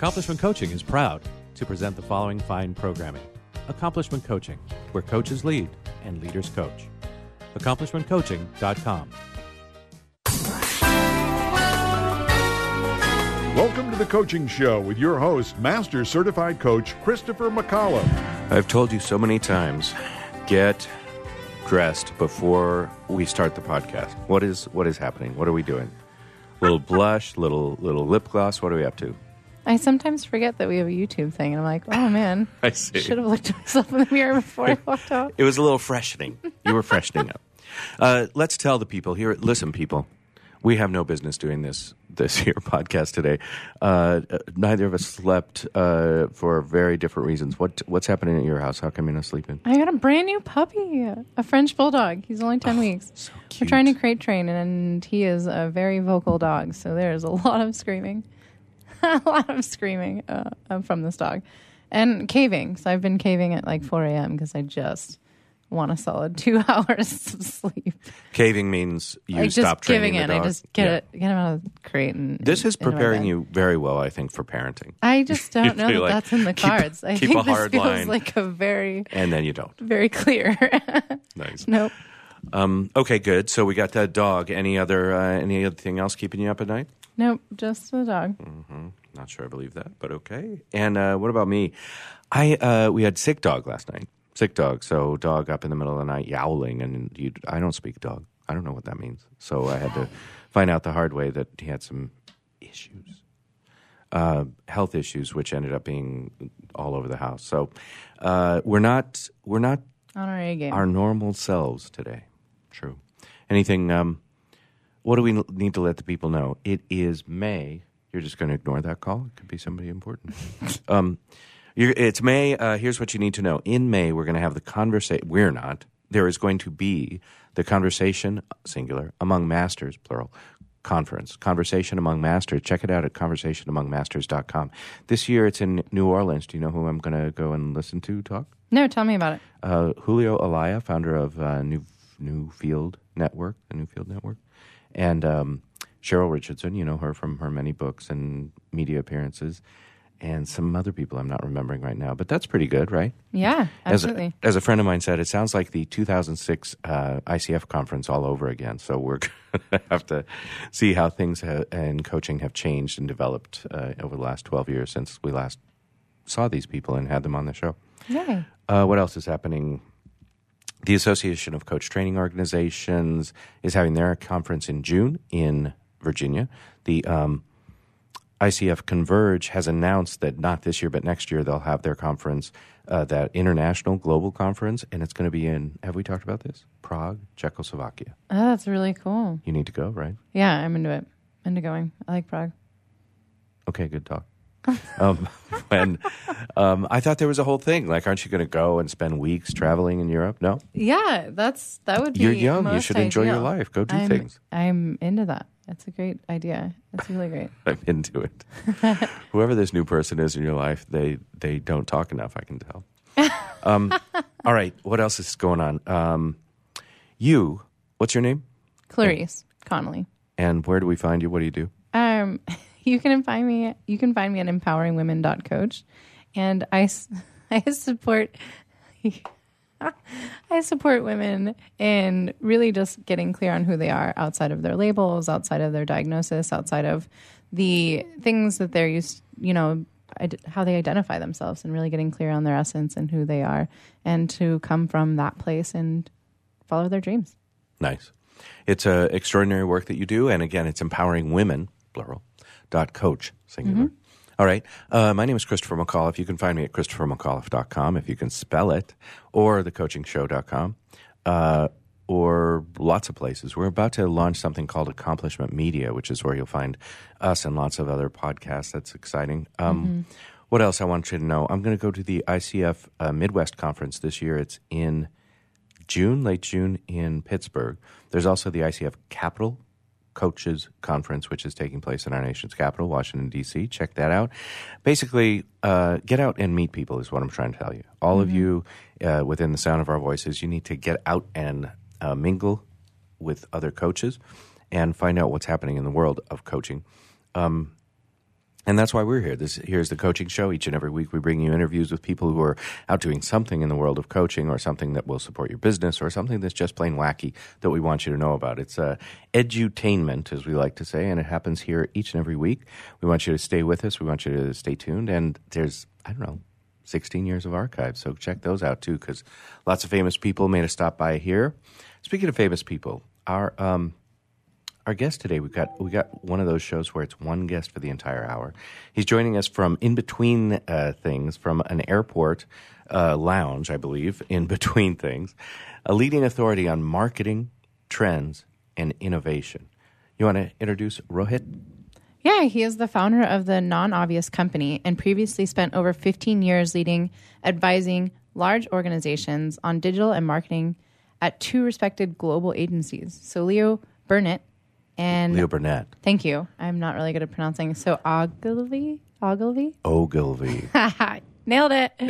Accomplishment Coaching is proud to present the following fine programming Accomplishment Coaching, where coaches lead and leaders coach. AccomplishmentCoaching.com. Welcome to the Coaching Show with your host, Master Certified Coach Christopher McAuliffe. I've told you so many times, get dressed before we start the podcast. What is what is happening? What are we doing? Little blush, little little lip gloss. What are we up to? I sometimes forget that we have a YouTube thing, and I'm like, oh man, I see. should have looked at myself in the mirror before I walked out. It was a little freshening. You were freshening up. Uh, let's tell the people here. Listen, people, we have no business doing this this here podcast today. Uh, neither of us slept uh, for very different reasons. What what's happening at your house? How come you're not sleeping? I got a brand new puppy, a French bulldog. He's only ten weeks. Oh, so We're trying to crate train, and he is a very vocal dog. So there's a lot of screaming, a lot of screaming uh, uh, from this dog, and caving. So I've been caving at like 4 a.m. because I just want a solid two hours of sleep. Caving means you just stop training giving the in. I just get Yeah. it, get him out of the crate. And This is preparing you very well, I think, for parenting. I just don't know that like that's in the keep- cards. I keep think a this feels line. like a very, And then you don't. very clear. Nice. nope. Um, okay, good. So we got that dog. Any other uh, any other thing else keeping you up at night? Nope. Just the dog. Not sure I believe that, but okay. And uh, what about me? I uh, we had sick dog last night. Sick dog. So dog up in the middle of the night yowling, and you, I don't speak dog. I don't know what that means. So I had to find out the hard way that he had some issues, uh, health issues, which ended up being all over the house. So uh, we're not we're not On our A game. our normal selves today. True. Anything? Um, what do we need to let the people know? It is May. You're just going to ignore that call. It could be somebody important. um, you're, it's May. Uh, here's what you need to know. In May, we're going to have the conversation. We're not. There is going to be the conversation, singular, among masters, plural, conference. Conversation among masters. Check it out at conversationamongmasters.com. This year, it's in New Orleans. Do you know who I'm going to go and listen to talk? no, tell me about it. uh, Julio Olalla, founder of uh, New Newfield Network, the Newfield Network, and um, Cheryl Richardson. You know her from her many books and media appearances, and some other people I'm not remembering right now. But that's pretty good, right? Yeah, As absolutely. a, as a friend of mine said, it sounds like the 2006 uh, ICF conference all over again. So we're going to have to see how things ha- and coaching have changed and developed uh, over the last 12 years since we last saw these people and had them on the show. Yay. Uh, what else is happening? The Association of Coach Training Organizations is having their conference in June in Virginia. The um, ICF Converge has announced that not this year, but next year, they'll have their conference, uh, that international global conference, and it's going to be in, have we talked about this? Prague, Czechoslovakia. Oh, that's really cool. You need to go, right? Yeah, I'm into it. Into going. I like Prague. Okay, good talk. um, and um, I thought there was a whole thing. Like, aren't you going to go and spend weeks traveling in Europe? No, Yeah, that's that would be. You're young. You should enjoy your life. Go do I'm, things. I'm into that. That's a great idea. That's really great. I'm into it. Whoever this new person is in your life, they they don't talk enough. I can tell. Um, all right, what else is going on? Um, you, what's your name, Clarice Connolly. and where do we find you? What do you do? Um, you can find me. You can find me at empoweringwomen.coach, and I, I support. I support women in really just getting clear on who they are outside of their labels, outside of their diagnosis, outside of the things that they're used, you know, how they identify themselves, and really getting clear on their essence and who they are, and to come from that place and follow their dreams. Nice. It's uh, extraordinary work that you do, and again, it's empowering women, plural, coach, singular. All right. Uh, my name is Christopher McAuliffe. You can find me at christophermcauliffe.com if you can spell it, or thecoachingshow.com, uh, or lots of places. We're about to launch something called Accomplishment Media, which is where you'll find us and lots of other podcasts. That's exciting. Um, What else I want you to know? I'm going to go to the ICF uh, Midwest Conference this year. It's in June, late June in Pittsburgh. There's also the ICF Capital Coaches Conference, which is taking place in our nation's capital, Washington, D.C. Check that out. Basically, uh, get out and meet people, is what I'm trying to tell you. All of you uh, within the sound of our voices, you need to get out and uh, mingle with other coaches and find out what's happening in the world of coaching. Um, And that's why we're here. This here's the coaching show. Each and every week, we bring you interviews with people who are out doing something in the world of coaching, or something that will support your business, or something that's just plain wacky that we want you to know about. It's uh, edutainment, as we like to say, and it happens here each and every week. We want you to stay with us. We want you to stay tuned. And there's I don't know 16 years of archives, so check those out too, because lots of famous people made a stop by here. Speaking of famous people, our um, our guest today, we got we got one of those shows where it's one guest for the entire hour. He's joining us from in between uh, things, from an airport uh, lounge, I believe, in between things, a leading authority on marketing, trends, and innovation. You want to introduce Rohit? Yeah, he is the founder of the Non Obvious Company and previously spent over 15 years leading, advising large organizations on digital and marketing at two respected global agencies. So, Leo Burnett and Leo Burnett. Thank you. I'm not really good at pronouncing. So Ogilvy, Ogilvy, Ogilvy. nailed it.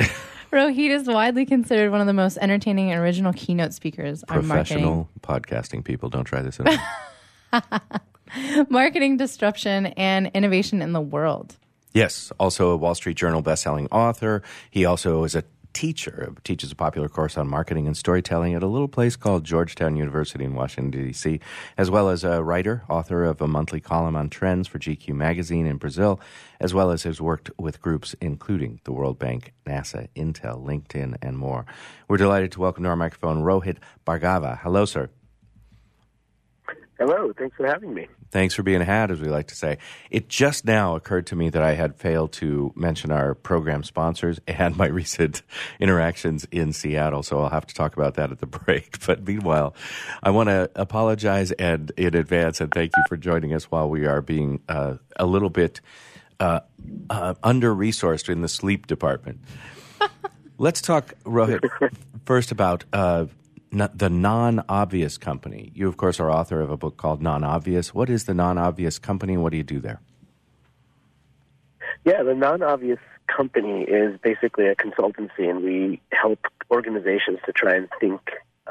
Rohit is widely considered one of the most entertaining and original keynote speakers Professional podcasting people. Don't try this at marketing disruption, and innovation in the world. Yes, also a Wall Street Journal best-selling author. He also is a teacher, teaches a popular course on marketing and storytelling at a little place called Georgetown University in Washington D.C., as well as a writer, author of a monthly column on trends for GQ magazine in Brazil, as well as has worked with groups including the World Bank, NASA, Intel, LinkedIn, and more. We're delighted to welcome to our microphone Rohit Bhargava. Hello, sir. Hello, thanks for having me. Thanks for being a hat, as we like to say. It just now occurred to me that I had failed to mention our program sponsors and my recent interactions in Seattle, so I'll have to talk about that at the break. But meanwhile, I want to apologize and in advance and thank you for joining us while we are being uh, a little bit uh, uh, under resourced in the sleep department. Let's talk, Rohit, first about uh, the Non Obvious Company. You, of course, are author of a book called Non Obvious. What is the Non Obvious Company what do you do there? Yeah, the non obvious company is basically a consultancy, and we help organizations to try and think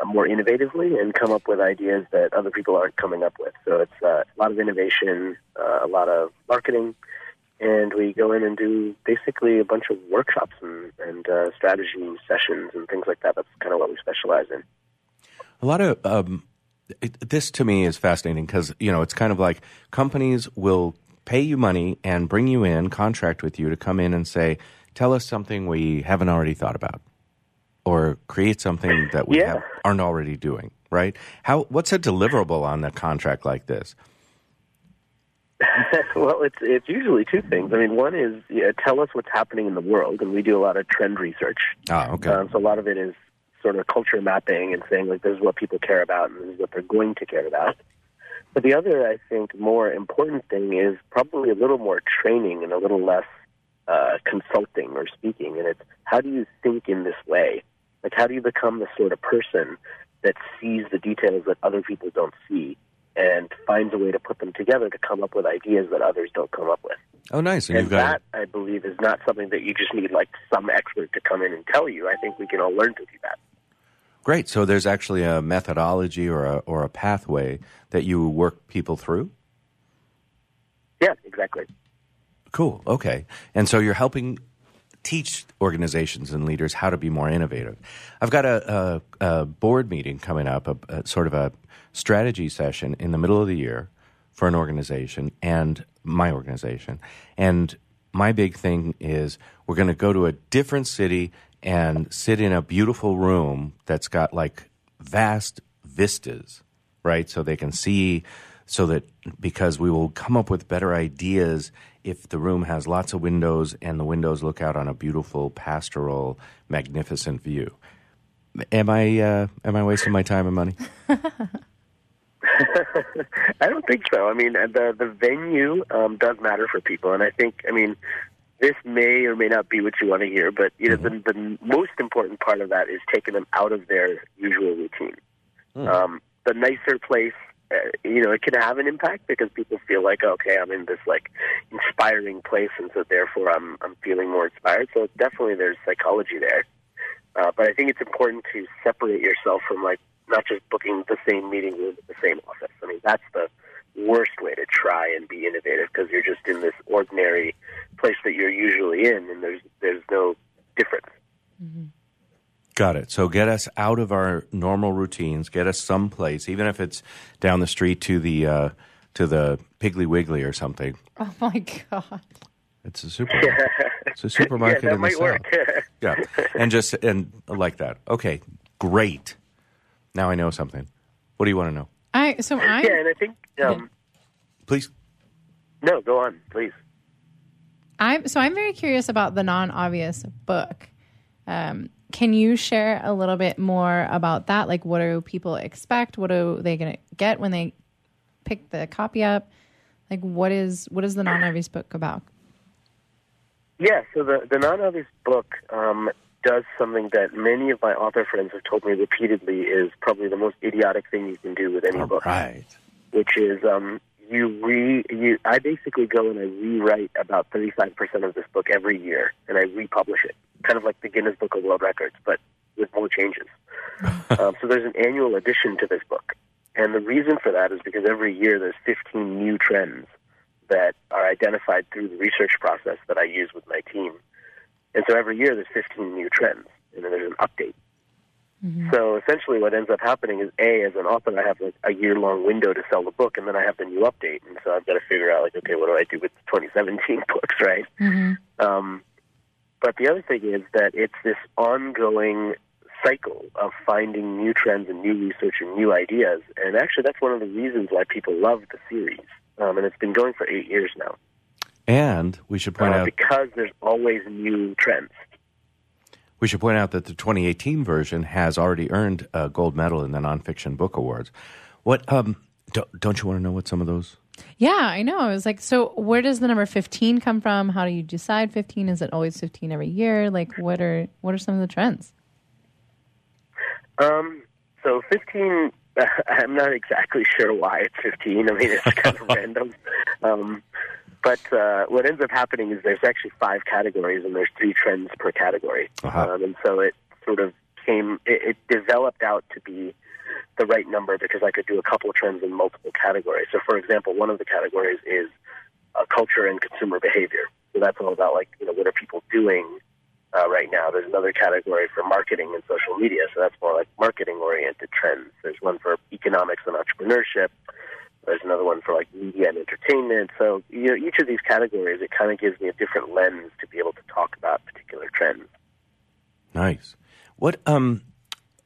uh, more innovatively and come up with ideas that other people aren't coming up with. So it's uh, a lot of innovation, uh, a lot of marketing, and we go in and do basically a bunch of workshops and, and uh, strategy sessions and things like that. That's kind of what we specialize in. A lot of um, it, this to me is fascinating because you know it's kind of like companies will pay you money and bring you in, contract with you to come in and say, "Tell us something we haven't already thought about," or create something that we Yeah. have, aren't already doing. Right? How? What's a deliverable on a contract like this? well, it's it's usually two things. I mean, one is tell us what's happening in the world, and we do a lot of trend research. Ah, okay. Um, so a lot of it is sort of culture mapping and saying like this is what people care about and this is what they're going to care about. But the other, I think, more important thing is probably a little more training and a little less uh, consulting or speaking. And it's how do you think in this way? Like how do you become the sort of person that sees the details that other people don't see and finds a way to put them together to come up with ideas that others don't come up with? oh, nice. And, And you've got that, I believe, is not something that you just need like some expert to come in and tell you. I think we can all learn to do that. Great. So there's actually a methodology or a or a pathway that you work people through. Yeah, exactly. Cool. Okay. And so you're helping teach organizations and leaders how to be more innovative. I've got a, a, a board meeting coming up, a, a sort of a strategy session in the middle of the year for an organization and my organization. And my big thing is we're going to go to a different city and sit in a beautiful room that's got like vast vistas, right? So they can see, so that because we will come up with better ideas if the room has lots of windows and the windows look out on a beautiful, pastoral, magnificent view. Am I uh, am I wasting my time and money? I don't think so. I mean, uh, the the venue um, does matter for people, and I think, I mean, this may or may not be what you want to hear, but you know, the, the most important part of that is taking them out of their usual routine. Um, the nicer place, uh, you know, it can have an impact because people feel like, okay, I'm in this like inspiring place, and so therefore I'm I'm feeling more inspired. So definitely there's psychology there, uh, but I think it's important to separate yourself from like not just booking the same meeting room at the same office. I mean, that's the worst way to try and be innovative because you're just in this ordinary place that you're usually in, and there's there's no difference. Got it. So get us out of our normal routines. Get us someplace, even if it's down the street to the uh, to the Piggly Wiggly or something. Oh my god. It's a super. it's a supermarket yeah, that in the might south. Yeah, and just and like that. Okay, great. Now I know something. What do you want to know? I so I yeah, and I think um, Please. no, go on, please. I'm so I'm very curious about the non-obvious book. Um, can you share a little bit more about that? Like, what do people expect? What are they going to get when they pick the copy up? Like, what is what is the non-obvious book about? Yeah, so the the non-obvious book um, does something that many of my author friends have told me repeatedly is probably the most idiotic thing you can do with any All book. right. which is um, you re you. I basically go and I rewrite about thirty five percent of this book every year, and I republish it, kind of like the Guinness Book of World Records, but with more changes. um, so there's an annual addition to this book, and the reason for that is because every year there's fifteen new trends that are identified through the research process that I use with my team, and so every year there's fifteen new trends, and then there's an update. So essentially, what ends up happening is, a, as an author, I have like a year-long window to sell the book, and then I have the new update, and so I've got to figure out, like, okay, what do I do with the 2017 books, right? Um, but the other thing is that it's this ongoing cycle of finding new trends and new research and new ideas, and actually, that's one of the reasons why people love the series, um, and it's been going for eight years now, And we should point uh, out because there's always new trends. we should point out that the 2018 version has already earned a gold medal in the nonfiction book awards. What um don't, don't you want to know what some of those? Yeah, I know. I was like, so where does the number fifteen come from? How do you decide fifteen? Is it always fifteen every year? Like, what are what are some of the trends? Um, so 15, I'm not exactly sure why it's 15. I mean, it's kind of random. Um, but uh, what ends up happening is there's actually five categories, and there's three trends per category. Uh-huh. Um, and so it sort of came, it, it developed out to be the right number because I could do a couple of trends in multiple categories. So, for example, one of the categories is uh, culture and consumer behavior. So that's all about like, you know, what are people doing uh, right now. There's another category for marketing and social media, so that's more like marketing-oriented trends. There's one for economics and entrepreneurship. There's another one for like media and entertainment. So you know, each of these categories, it kind of gives me a different lens to be able to talk about particular trends. Nice. What um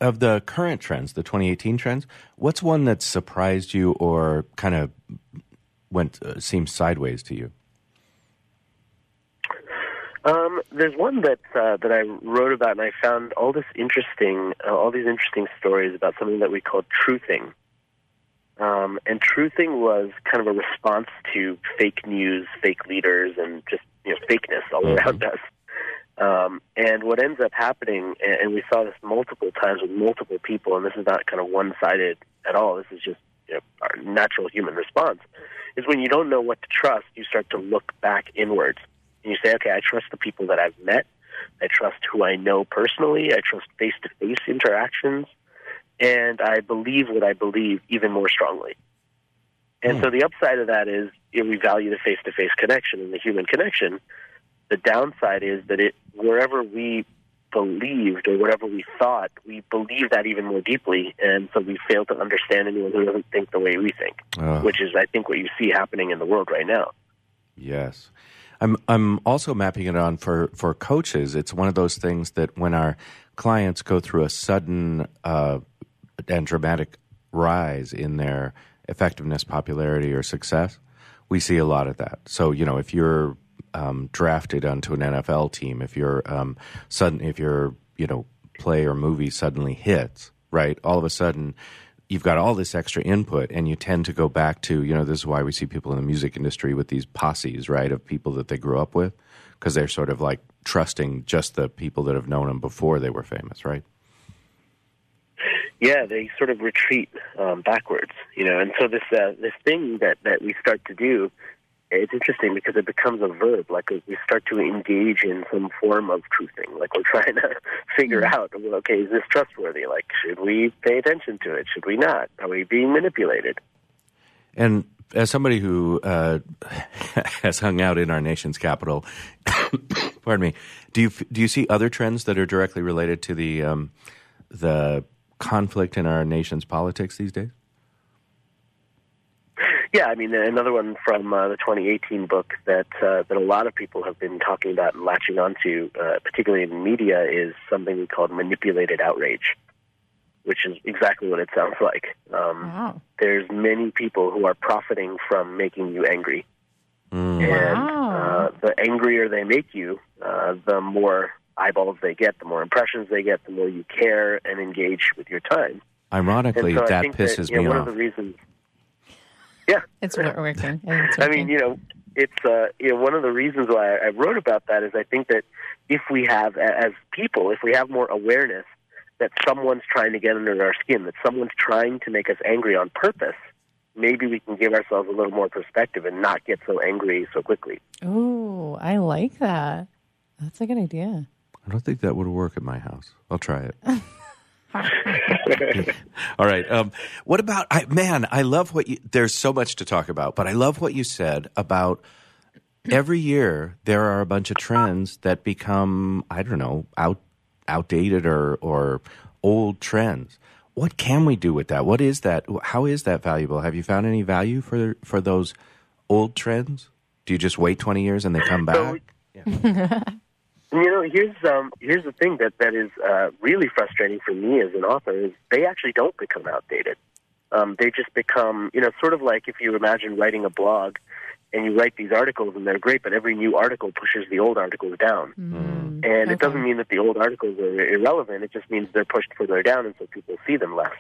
of the current trends, the 2018 trends, what's one that surprised you or kind of went uh, seemed sideways to you? Um, there's one that uh, that I wrote about, and I found all this interesting, uh, all these interesting stories about something that we call truthing. Um, and truthing was kind of a response to fake news, fake leaders, and just you know fakeness all around us. Um, and what ends up happening, and, we saw this multiple times with multiple people, and this is not kind of one-sided at all. This is just you know, our natural human response. Is when you don't know what to trust, you start to look back inwards and you say, okay, I trust the people that I've met. I trust who I know personally. I trust face to face interactions. And I believe what I believe even more strongly. And so hmm. the upside of that is you know, we value the face to face connection and the human connection. The downside is that it wherever we believed or whatever we thought, we believe that even more deeply, and so we fail to understand anyone who doesn't think the way we think, Ugh. which is, I think, what you see happening in the world right now. Yes. I'm I'm also mapping it on for for coaches. It's one of those things that when our clients go through a sudden uh, and dramatic rise in their effectiveness, popularity, or success, we see a lot of that. So you know, if you're um, drafted onto an NFL team, if you're um, sudden, if your you know play or movie suddenly hits, right? All of a sudden, you've got all this extra input, and you tend to go back to you know this is why we see people in the music industry with these posses, right, of people that they grew up with, because they're sort of like trusting just the people that have known them before they were famous, right? yeah, they sort of retreat um, backwards, you know. And so this uh, this thing that that we start to do, it's interesting because it becomes a verb. Like we start to engage in some form of truthing. Like we're trying to figure out, well, okay, is this trustworthy? Like, should we pay attention to it? Should we not? Are we being manipulated? And as somebody who uh, has hung out in our nation's capital, pardon me, do you do you see other trends that are directly related to the um, the conflict in our nation's politics these days? Yeah, I mean, another one from uh, the 2018 book that uh, that a lot of people have been talking about and latching onto, uh, particularly in media, is something called manipulated outrage, which is exactly what it sounds like. Um, Wow. There's many people who are profiting from making you angry, Mm. and Wow. uh, the angrier they make you, uh, the more eyeballs they get, the more impressions they get, the more you care and engage with your time. Ironically, so that pisses that, you know, me one off. of the reasons. Yeah, It's wor- working. I, think it's I mean, you know, it's uh, you know one of the reasons why I wrote about that is I think that if we have, as people, if we have more awareness that someone's trying to get under our skin, that someone's trying to make us angry on purpose, maybe we can give ourselves a little more perspective and not get so angry so quickly. Ooh, I like that. That's a good idea. I don't think that would work at my house. I'll try it. All right. Um, what about I, man? I love what you. There's so much to talk about, but I love what you said about every year there are a bunch of trends that become I don't know out outdated or or old trends. What can we do with that? What is that? How is that valuable? Have you found any value for for those old trends? Do you just wait 20 years and they come back? You know, here's um, here's the thing that that is uh, really frustrating for me as an author is they actually don't become outdated. Um, they just become, you know, sort of like if you imagine writing a blog and you write these articles and they're great, but every new article pushes the old articles down. And Okay. it doesn't mean that the old articles are irrelevant. It just means they're pushed further down, and so people see them less.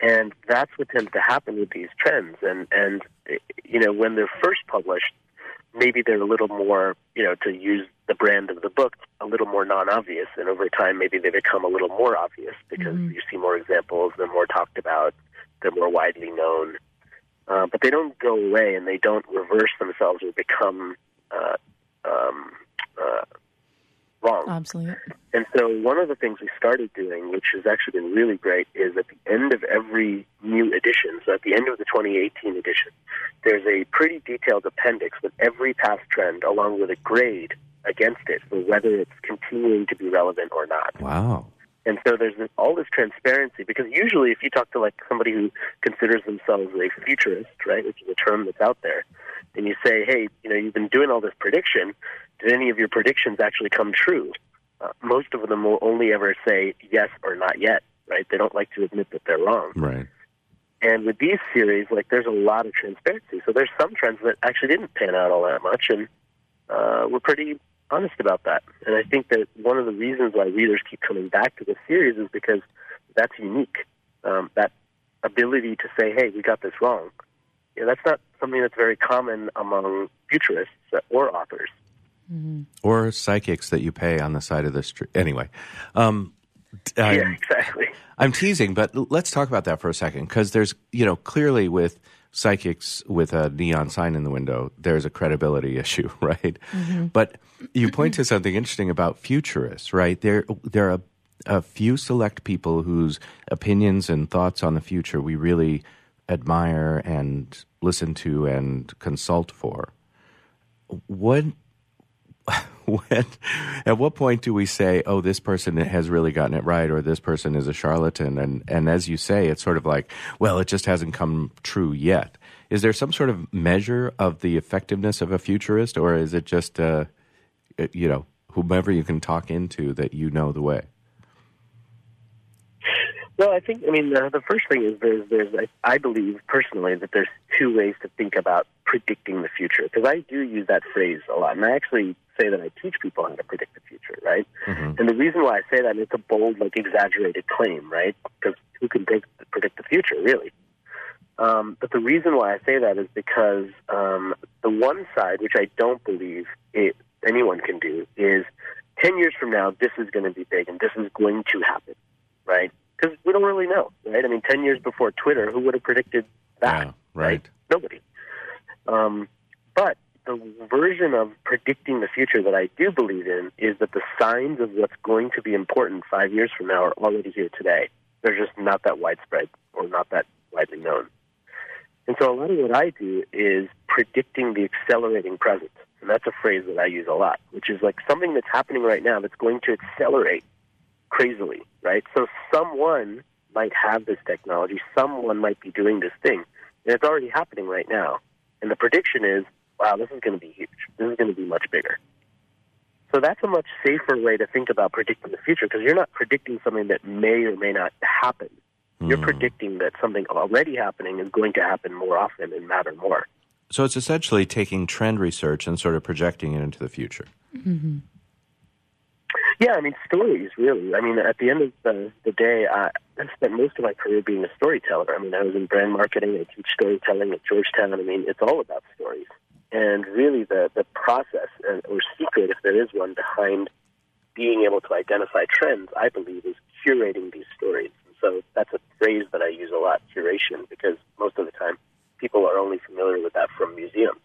And that's what tends to happen with these trends. And and you know, when they're first published, maybe they're a little more, you know, to use the brand of the book, a little more non-obvious. And over time, maybe they become a little more obvious because you see more examples, they're more talked about, they're more widely known. Uh, but they don't go away, and they don't reverse themselves or become uh, um, uh, wrong. Obsolete. And so one of the things we started doing, which has actually been really great, is at the end of every new edition, so at the end of the 2018 edition, there's a pretty detailed appendix with every past trend along with a grade against it for whether it's continuing to be relevant or not. Wow. And so there's this, all this transparency because usually if you talk to like somebody who considers themselves a futurist, right, which is a term that's out there, and you say, hey, you know, you've been doing all this prediction. Did any of your predictions actually come true? Uh, most of them will only ever say yes or not yet, right? They don't like to admit that they're wrong. Right. And with these series, like there's a lot of transparency. So there's some trends that actually didn't pan out all that much, and uh, we're pretty honest about that. And I think that one of the reasons why readers keep coming back to the series is because that's unique. Um, that ability to say, "Hey, we got this wrong." You know, that's not something that's very common among futurists or authors. Or psychics that you pay on the side of the street. Anyway, um, d- I'm- yeah, exactly. I'm teasing, but let's talk about that for a second because there's, you know, clearly with psychics with a neon sign in the window, there's a credibility issue, right? But you point to something interesting about futurists, right? There, there are a, a few select people whose opinions and thoughts on the future we really admire and listen to and consult for. When when at what point do we say oh this person has really gotten it right or this person is a charlatan and and as you say it's sort of like well it just hasn't come true yet is there some sort of measure of the effectiveness of a futurist or is it just uh you know whomever you can talk into that you know the way Well, I think I mean the, the first thing is there's there's I, I believe personally that there's two ways to think about predicting the future because I do use that phrase a lot, and I actually say that I teach people how to predict the future, right? And the reason why I say that it's a bold, like exaggerated claim, right? Because who can predict, predict the future, really? Um, but the reason why I say that is because um, the one side, which I don't believe it, anyone can do, is 10 years from now, this is going to be big and this is going to happen, right? Because we don't really know, right? I mean, 10 years before Twitter, who would have predicted that? Yeah, right. Nobody. Um, but the version of predicting the future that I do believe in is that the signs of what's going to be important five years from now are already here today. They're just not that widespread or not that widely known. And so a lot of what I do is predicting the accelerating present. And that's a phrase that I use a lot, which is like something that's happening right now that's going to accelerate crazily, right? So someone might have this technology, someone might be doing this thing, and it's already happening right now. And the prediction is, wow, this is going to be huge. This is going to be much bigger. So that's a much safer way to think about predicting the future because you're not predicting something that may or may not happen. You're hmm. predicting that something already happening is going to happen more often and matter more. So it's essentially taking trend research and sort of projecting it into the future. Mm-hmm. Yeah, I mean stories really. I mean, at the end of the, the day, I, I spent most of my career being a storyteller. I mean, I was in brand marketing. I teach storytelling at Georgetown. I mean, it's all about stories. And really, the the process uh, or secret, if there is one, behind being able to identify trends, I believe, is curating these stories. And so that's a phrase that I use a lot, curation, because most of the time people are only familiar with that from museums.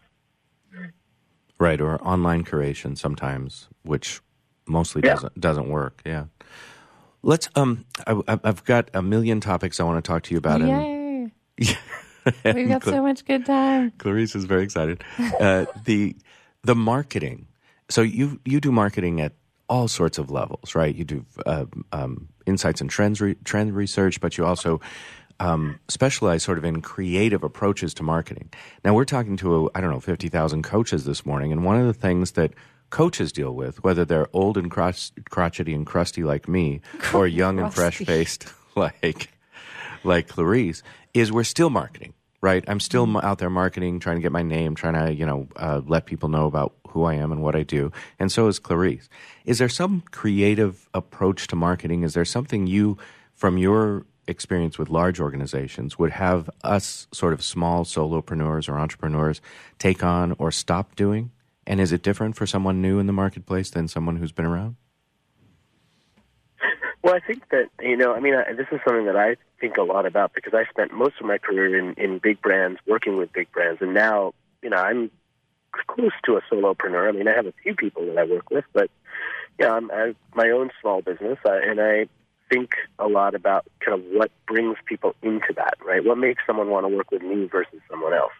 Right, or online curation sometimes, which mostly Yeah. doesn't doesn't work. Yeah. Let's um I, I've got a million topics I want to talk to you about and Yay. We've got so much good time. Clarice is very excited. Uh, the the marketing. So you you do marketing at all sorts of levels, right? You do uh, um, insights and trends re- trend research, but you also um, specialize sort of in creative approaches to marketing. Now we're talking to I don't know fifty thousand coaches this morning, and one of the things that coaches deal with, whether they're old and crotch, crotchety and crusty like me, or young and fresh faced like like Clarice, is we're still marketing, right? I'm still m out there marketing, trying to get my name, trying to, you know, uh, let people know about who I am and what I do. And so is Clarice. Is there some creative approach to marketing? Is there something you, from your experience with large organizations, would have us sort of small solopreneurs or entrepreneurs take on or stop doing? And is it different for someone new in the marketplace than someone who's been around? Well, I think that you know, I mean, I, this is something that I think a lot about because I spent most of my career in in big brands, working with big brands, and now you know I'm close to a solopreneur. I mean, I have a few people that I work with, but yeah, I'm, I my own small business, and I think a lot about kind of what brings people into that, right? What makes someone want to work with me versus someone else,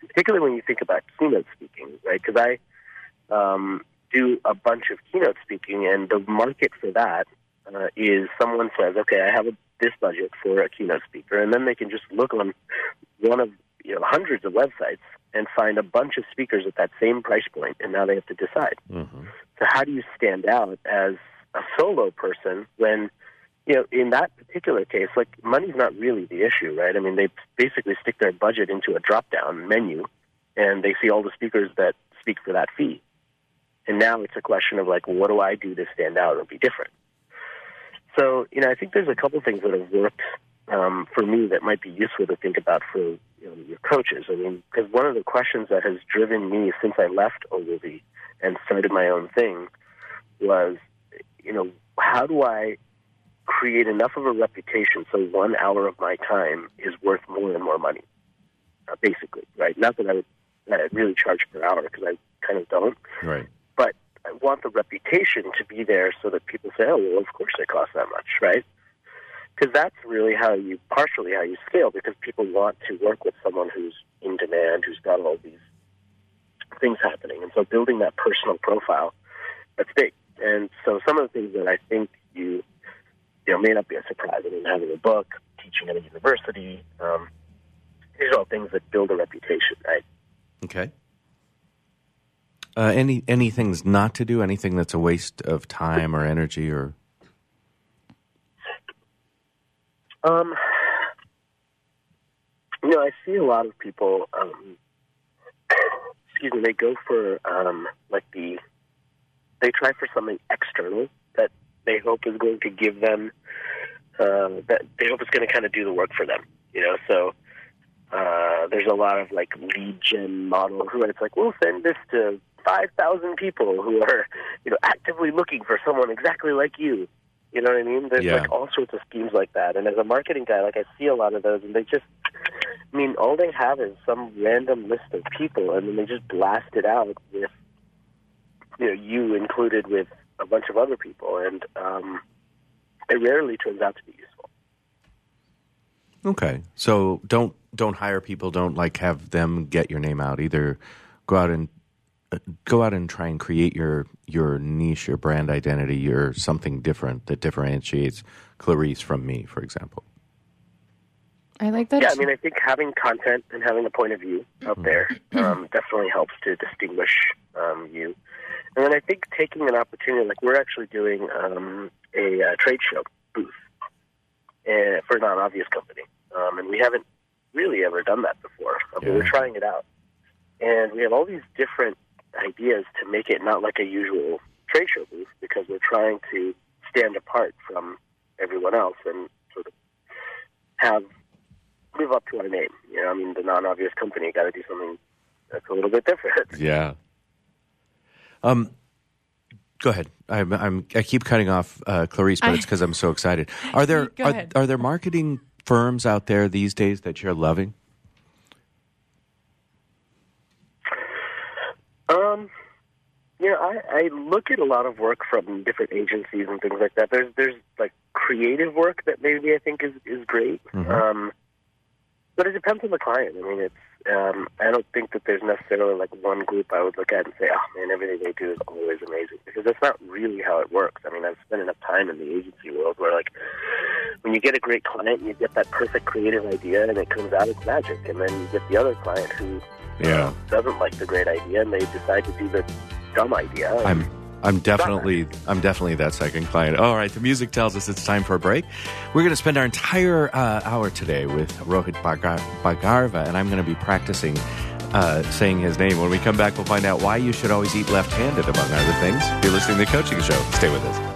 particularly when you think about keynote speaking, right? Because I um, do a bunch of keynote speaking, and the market for that uh, is someone says, okay, I have a, this budget for a keynote speaker, and then they can just look on one of you know hundreds of websites and find a bunch of speakers at that same price point, and now they have to decide. So how do you stand out as a solo person when you know in that particular case, like money's not really the issue, right? I mean, they basically stick their budget into a drop-down menu, and they see all the speakers that speak for that fee. And now it's a question of like, what do I do to stand out or be different? So, you know, I think there's a couple things that have worked um, for me that might be useful to think about for you know, your coaches. I mean, because one of the questions that has driven me since I left Ogilvy and started my own thing was, you know, how do I create enough of a reputation so one hour of my time is worth more and more money, uh, basically, right? Not that I would that I really charge per hour because I kind of don't, Right. but I want the reputation to be there so that people say, oh, well, of course it costs that much, right? Because that's really how you, partially how you scale, because people want to work with someone who's in demand, who's got all these things happening. And so building that personal profile, that's big. And so some of the things that I think you, you know, may not be a surprise. I mean, having a book, teaching at a university, um, these are all things that build a reputation, right? Okay. Uh, any any things not to do? Anything that's a waste of time or energy or Um, you know, I see a lot of people. Um, excuse me. They go for um, like the. They try for something external that they hope is going to give them. Uh, that they hope is going to kind of do the work for them. You know, so uh, there's a lot of like lead gen model who it's like we'll send this to five thousand people who are you know actively looking for someone exactly like you. You know what I mean? There's Yeah. like all sorts of schemes like that. And as a marketing guy, like I see a lot of those, and they just, I mean, all they have is some random list of people, and then they just blast it out with, you know, you included with a bunch of other people, and um, it rarely turns out to be useful. okay. So don't don't hire people. Don't like have them get your name out. Either go out and uh, go out and try and create your your niche, your brand identity, your something different that differentiates Clarice from me, for example. I like that. Yeah, I mean, I think having content and having a point of view out there um, definitely helps to distinguish um, you. And then I think taking an opportunity, like we're actually doing um, a, uh trade show booth uh, for a non-obvious company, um, and we haven't really ever done that before. Uh, but we're trying it out, and we have all these different ideas to make it not like a usual trade show booth because we're trying to stand apart from everyone else and sort of have live up to our name. You know, I mean, the non-obvious company got to do something that's a little bit different. Yeah. Um, go ahead. I'm, I'm I keep cutting off uh, Clarice, but I- it's because I'm so excited. Are there are, are there marketing firms out there these days that you're loving? Um, you know, I, I look at a lot of work from different agencies and things like that. There's there's like creative work that maybe I think is is great. Um, but it depends on the client. I mean, it's um, I don't think that there's necessarily like one group I would look at and say, oh man, everything they do is always amazing because that's not really how it works. I mean, I've spent enough time in the agency world where like when you get a great client, and you get that perfect creative idea and it comes out as magic, and then you get the other client who Yeah. doesn't like the great idea and they decide to do the dumb idea. I'm I'm definitely I'm definitely that second client. All right, the music tells us it's time for a break. We're going to spend our entire uh, hour today with Rohit Bagar- Bagarva, and I'm going to be practicing uh, saying his name. When we come back, we'll find out why you should always eat left-handed, among other things. You're listening to the Coaching Show. Stay with us.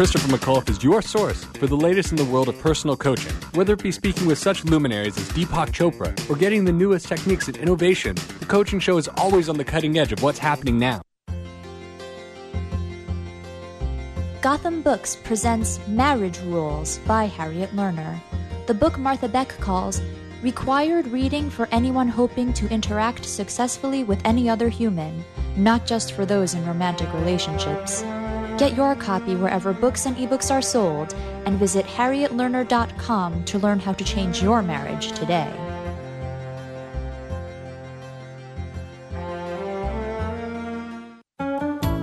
Christopher McAuliffe is your source for the latest in the world of personal coaching. Whether it be speaking with such luminaries as Deepak Chopra or getting the newest techniques and innovation, the coaching show is always on the cutting edge of what's happening now. Gotham Books presents Marriage Rules by Harriet Lerner. The book Martha Beck calls required reading for anyone hoping to interact successfully with any other human, not just for those in romantic relationships. Get your copy wherever books and ebooks are sold and visit harrietlerner.com to learn how to change your marriage today.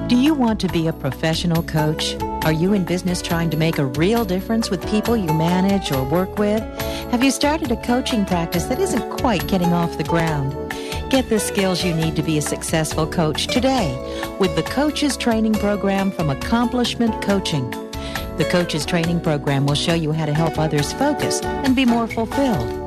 Do you want to be a professional coach? Are you in business trying to make a real difference with people you manage or work with? Have you started a coaching practice that isn't quite getting off the ground? Get the skills you need to be a successful coach today with the Coaches Training Program from Accomplishment Coaching. The Coaches Training Program will show you how to help others focus and be more fulfilled.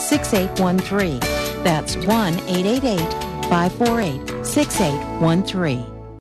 6813. That's 1 888 548 6813.